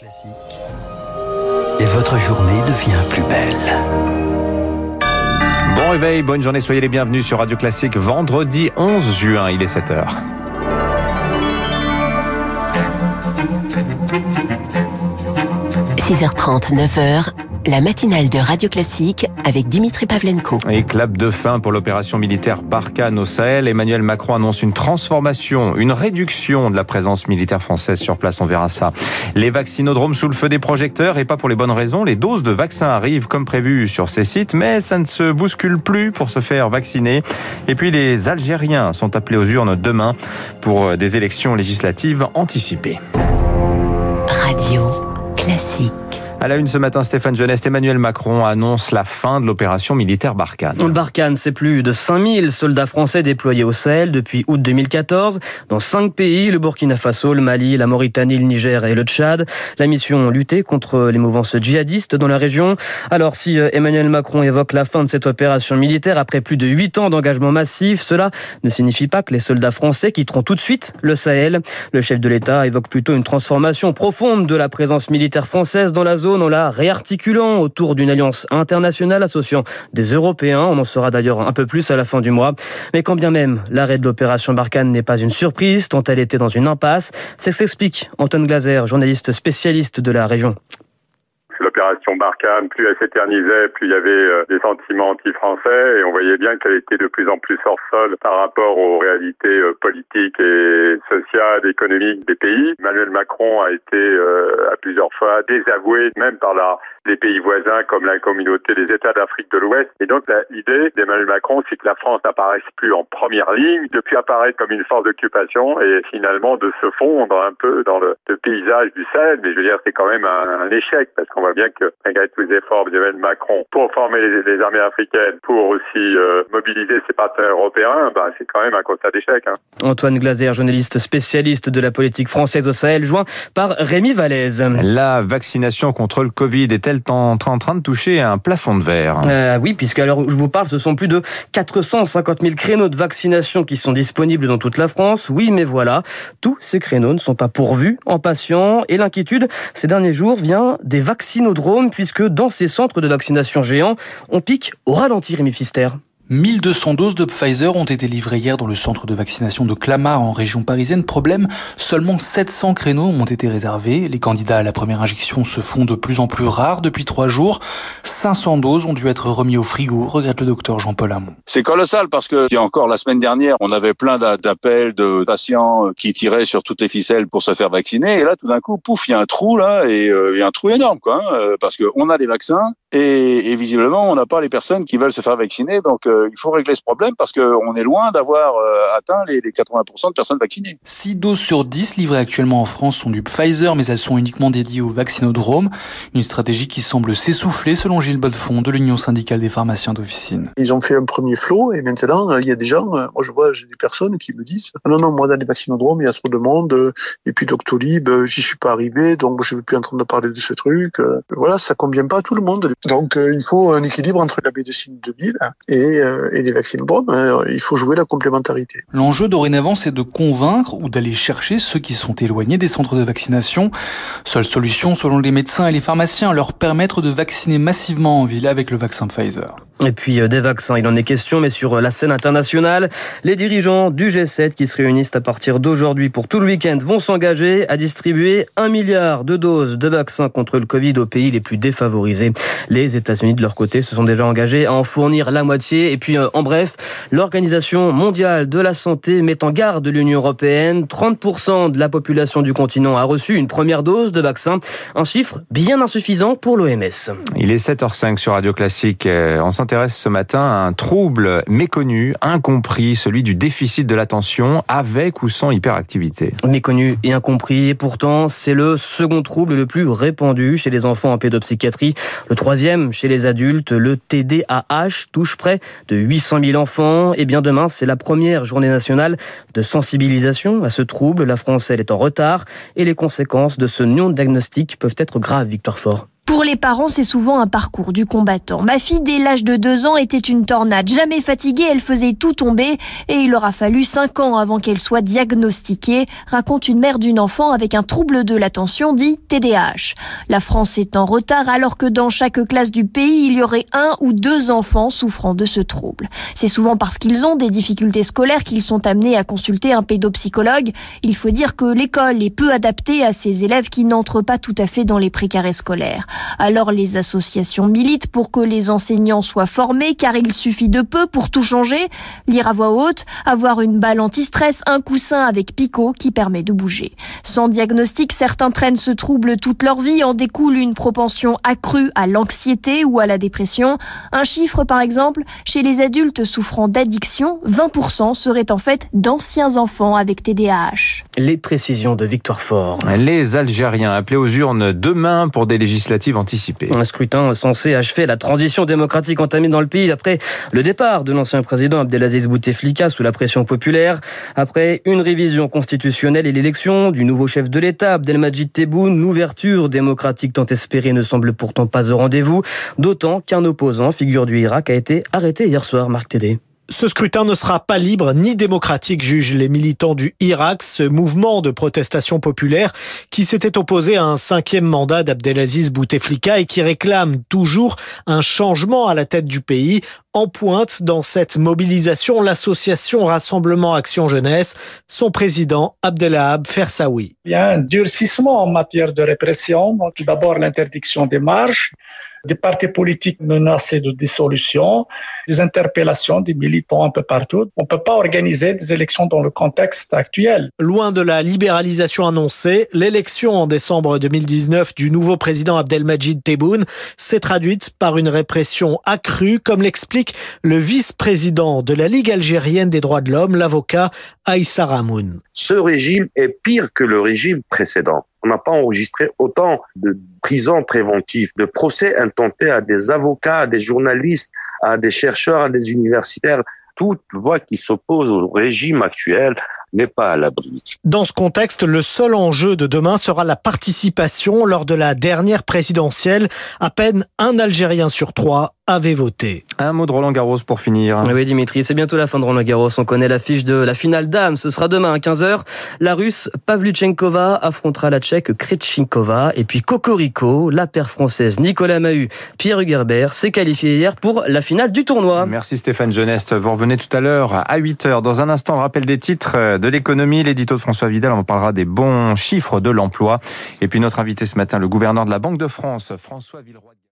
Classique. Et votre journée devient plus belle. Bon réveil, bonne journée, soyez les bienvenus sur Radio Classique. Vendredi 11 juin, il est 7h. – 6h30, 9h, la matinale de Radio Classique avec Dimitri Pavlenko. Et clap de fin pour l'opération militaire Barkhane au Sahel. Emmanuel Macron annonce une transformation, une réduction de la présence militaire française sur place. On verra ça. Les vaccinodromes sous le feu des projecteurs et pas pour les bonnes raisons. Les doses de vaccins arrivent comme prévu sur ces sites, mais ça ne se bouscule plus pour se faire vacciner. Et puis les Algériens sont appelés aux urnes demain pour des élections législatives anticipées. Radio Classique. À la une ce matin, Stéphane Jeunesse, Emmanuel Macron annonce la fin de l'opération militaire Barkhane. Barkhane, c'est plus de 5000 soldats français déployés au Sahel depuis août 2014 dans cinq pays, le Burkina Faso, le Mali, la Mauritanie, le Niger et le Tchad. La mission lutter contre les mouvances djihadistes dans la région. Alors si euh, Emmanuel Macron évoque la fin de cette opération militaire après plus de 8 ans d'engagement massif, cela ne signifie pas que les soldats français quitteront tout de suite le Sahel. Le chef de l'État évoque plutôt une transformation profonde de la présence militaire française dans la zone en la réarticulant autour d'une alliance internationale associant des Européens. On en saura d'ailleurs un peu plus à la fin du mois. Mais quand bien même l'arrêt de l'opération Barkhane n'est pas une surprise, tant elle était dans une impasse, c'est ce qu'explique Antoine Glaser, journaliste spécialiste de la région l'opération Barkhane, plus elle s'éternisait, plus il y avait euh, des sentiments anti-français et on voyait bien qu'elle était de plus en plus hors sol par rapport aux réalités euh, politiques et sociales, économiques des pays. Emmanuel Macron a été euh, à plusieurs fois désavoué, même par la des pays voisins comme la communauté des États d'Afrique de l'Ouest. Et donc l'idée d'Emmanuel Macron, c'est que la France n'apparaisse plus en première ligne, depuis apparaître comme une force d'occupation et finalement de se fondre un peu dans le, paysage du Sahel. Mais je veux dire, c'est quand même un, échec parce qu'on voit bien que malgré tous les efforts d'Emmanuel Macron pour former les, armées africaines, pour aussi euh, mobiliser ses partenaires européens, bah, c'est quand même un constat d'échec. Hein. Antoine Glaser, journaliste spécialiste de la politique française au Sahel, joint par Rémi Vallès. La vaccination contre le Covid est est en, train de toucher un plafond de verre? Euh, Oui, puisque alors je vous parle, ce sont plus de 450 000 créneaux de vaccination qui sont disponibles dans toute la France. Oui, mais voilà, tous ces créneaux ne sont pas pourvus en patients. Et l'inquiétude, ces derniers jours, vient des puisque dans ces centres de vaccination géants, on pique au ralenti, Rémi. 1200 doses de Pfizer ont été livrées hier dans le centre de vaccination de Clamart en région parisienne. Problème, seulement 700 créneaux ont été réservés. Les candidats à la première injection se font de plus en plus rares depuis trois jours. 500 doses ont dû être remis au frigo, regrette le docteur Jean-Paul Hamon. C'est colossal parce que, il y a encore la semaine dernière, on avait plein d'appels de patients qui tiraient sur toutes les ficelles pour se faire vacciner. Et là, tout d'un coup, pouf, il y a un trou là, et euh, il y a un trou énorme, quoi, hein, euh, parce qu'on a des vaccins et, et visiblement, on n'a pas les personnes qui veulent se faire vacciner. Donc, euh, il faut régler ce problème parce qu'on est loin d'avoir euh, atteint les, 80% de personnes vaccinées. 6 doses sur 10 livrées actuellement en France sont du Pfizer, mais elles sont uniquement dédiées au vaccinodrome. Une stratégie qui semble s'essouffler selon Gilles Bodefond de l'Union syndicale des pharmaciens d'officine. Ils ont fait un premier flot et maintenant, euh, il y a des gens, euh, moi je vois, j'ai des personnes qui me disent ah non, non, moi dans les vaccinodromes, il y a trop de monde et puis Doctolib, j'y suis pas arrivé, donc je ne veux plus entendre parler de ce truc. Voilà, ça convient pas à tout le monde. Donc il faut un équilibre entre la médecine de ville et euh, des vaccins bons, hein, il faut jouer la complémentarité. L'enjeu dorénavant, c'est de convaincre ou d'aller chercher ceux qui sont éloignés des centres de vaccination. Seule solution, selon les médecins et les pharmaciens, leur permettre de vacciner massivement en ville avec le vaccin Pfizer. Et puis euh, des vaccins, il en est question, mais sur euh, la scène internationale, les dirigeants du G7 qui se réunissent à partir d'aujourd'hui pour tout le week-end vont s'engager à distribuer un milliard de doses de vaccins contre le Covid aux pays les plus défavorisés. Les États-Unis, de leur côté, se sont déjà engagés à en fournir la moitié. Et puis, euh, en bref, l'Organisation mondiale de la santé met en garde l'Union européenne. 30% de la population du continent a reçu une première dose de vaccin. Un chiffre bien insuffisant pour l'OMS. Il est 7h05 sur Radio Classique. On ce matin à un trouble méconnu, incompris, celui du déficit de l'attention avec ou sans hyperactivité. Méconnu et incompris, et pourtant c'est le second trouble le plus répandu chez les enfants en pédopsychiatrie. Le troisième chez les adultes, le TDAH, touche près de 800 000 enfants. Et bien demain, c'est la première journée nationale de sensibilisation à ce trouble. La France, elle est en retard et les conséquences de ce non-diagnostic peuvent être graves, Victor Fort. Pour les parents, c'est souvent un parcours du combattant. Ma fille, dès l'âge de deux ans, était une tornade. Jamais fatiguée, elle faisait tout tomber et il aura fallu cinq ans avant qu'elle soit diagnostiquée, raconte une mère d'une enfant avec un trouble de l'attention dit TDAH. La France est en retard alors que dans chaque classe du pays, il y aurait un ou deux enfants souffrant de ce trouble. C'est souvent parce qu'ils ont des difficultés scolaires qu'ils sont amenés à consulter un pédopsychologue. Il faut dire que l'école est peu adaptée à ces élèves qui n'entrent pas tout à fait dans les précarés scolaires. Alors les associations militent pour que les enseignants soient formés car il suffit de peu pour tout changer. Lire à voix haute, avoir une balle anti-stress, un coussin avec picot qui permet de bouger. Sans diagnostic, certains traînent ce trouble toute leur vie. En découle une propension accrue à l'anxiété ou à la dépression. Un chiffre par exemple, chez les adultes souffrant d'addiction, 20% seraient en fait d'anciens enfants avec TDAH. Les précisions de Victoire Fort. Les Algériens appelés aux urnes demain pour des législatives Un scrutin censé achever la transition démocratique entamée dans le pays après le départ de l'ancien président Abdelaziz Bouteflika sous la pression populaire, après une révision constitutionnelle et l'élection du nouveau chef de l'État, Abdelmajid Tebboune, l'ouverture démocratique tant espérée ne semble pourtant pas au rendez-vous, d'autant qu'un opposant, figure du Irak, a été arrêté hier soir, Marc Tédé. Ce scrutin ne sera pas libre ni démocratique, jugent les militants du Irak, ce mouvement de protestation populaire qui s'était opposé à un cinquième mandat d'Abdelaziz Bouteflika et qui réclame toujours un changement à la tête du pays. En pointe dans cette mobilisation, l'association Rassemblement Action Jeunesse, son président Abdelahab Fersaoui. Il y a un durcissement en matière de répression. Tout d'abord l'interdiction des marches, des partis politiques menacés de dissolution, des interpellations des militants un peu partout. On ne peut pas organiser des élections dans le contexte actuel. Loin de la libéralisation annoncée, l'élection en décembre 2019 du nouveau président Abdelmajid Tebboune s'est traduite par une répression accrue, comme l'explique le vice-président de la Ligue algérienne des droits de l'homme, l'avocat Aïssa Ramoun. Ce régime est pire que le régime précédent. On n'a pas enregistré autant de prisons préventives, de procès intentés à des avocats, à des journalistes, à des chercheurs, à des universitaires. Toute voix qui s'oppose au régime actuel n'est pas à l'abri. Dans ce contexte, le seul enjeu de demain sera la participation lors de la dernière présidentielle. À peine un Algérien sur trois avait voté. Un mot de Roland Garros pour finir. Oui Dimitri, c'est bientôt la fin de Roland Garros. On connaît l'affiche de la finale dame. Ce sera demain à 15h. La Russe Pavlyuchenkova affrontera la Tchèque Krejcikova. Et puis Cocorico, la paire française Nicolas Mahut, Pierre Hugerbert s'est qualifié hier pour la finale du tournoi. Merci Stéphane Geneste. Vous revenez tout à l'heure à 8h. Dans un instant, le rappel des titres de l'économie, l'édito de François Vidal. On parlera des bons chiffres de l'emploi. Et puis notre invité ce matin, le gouverneur de la Banque de France, François Villeroy.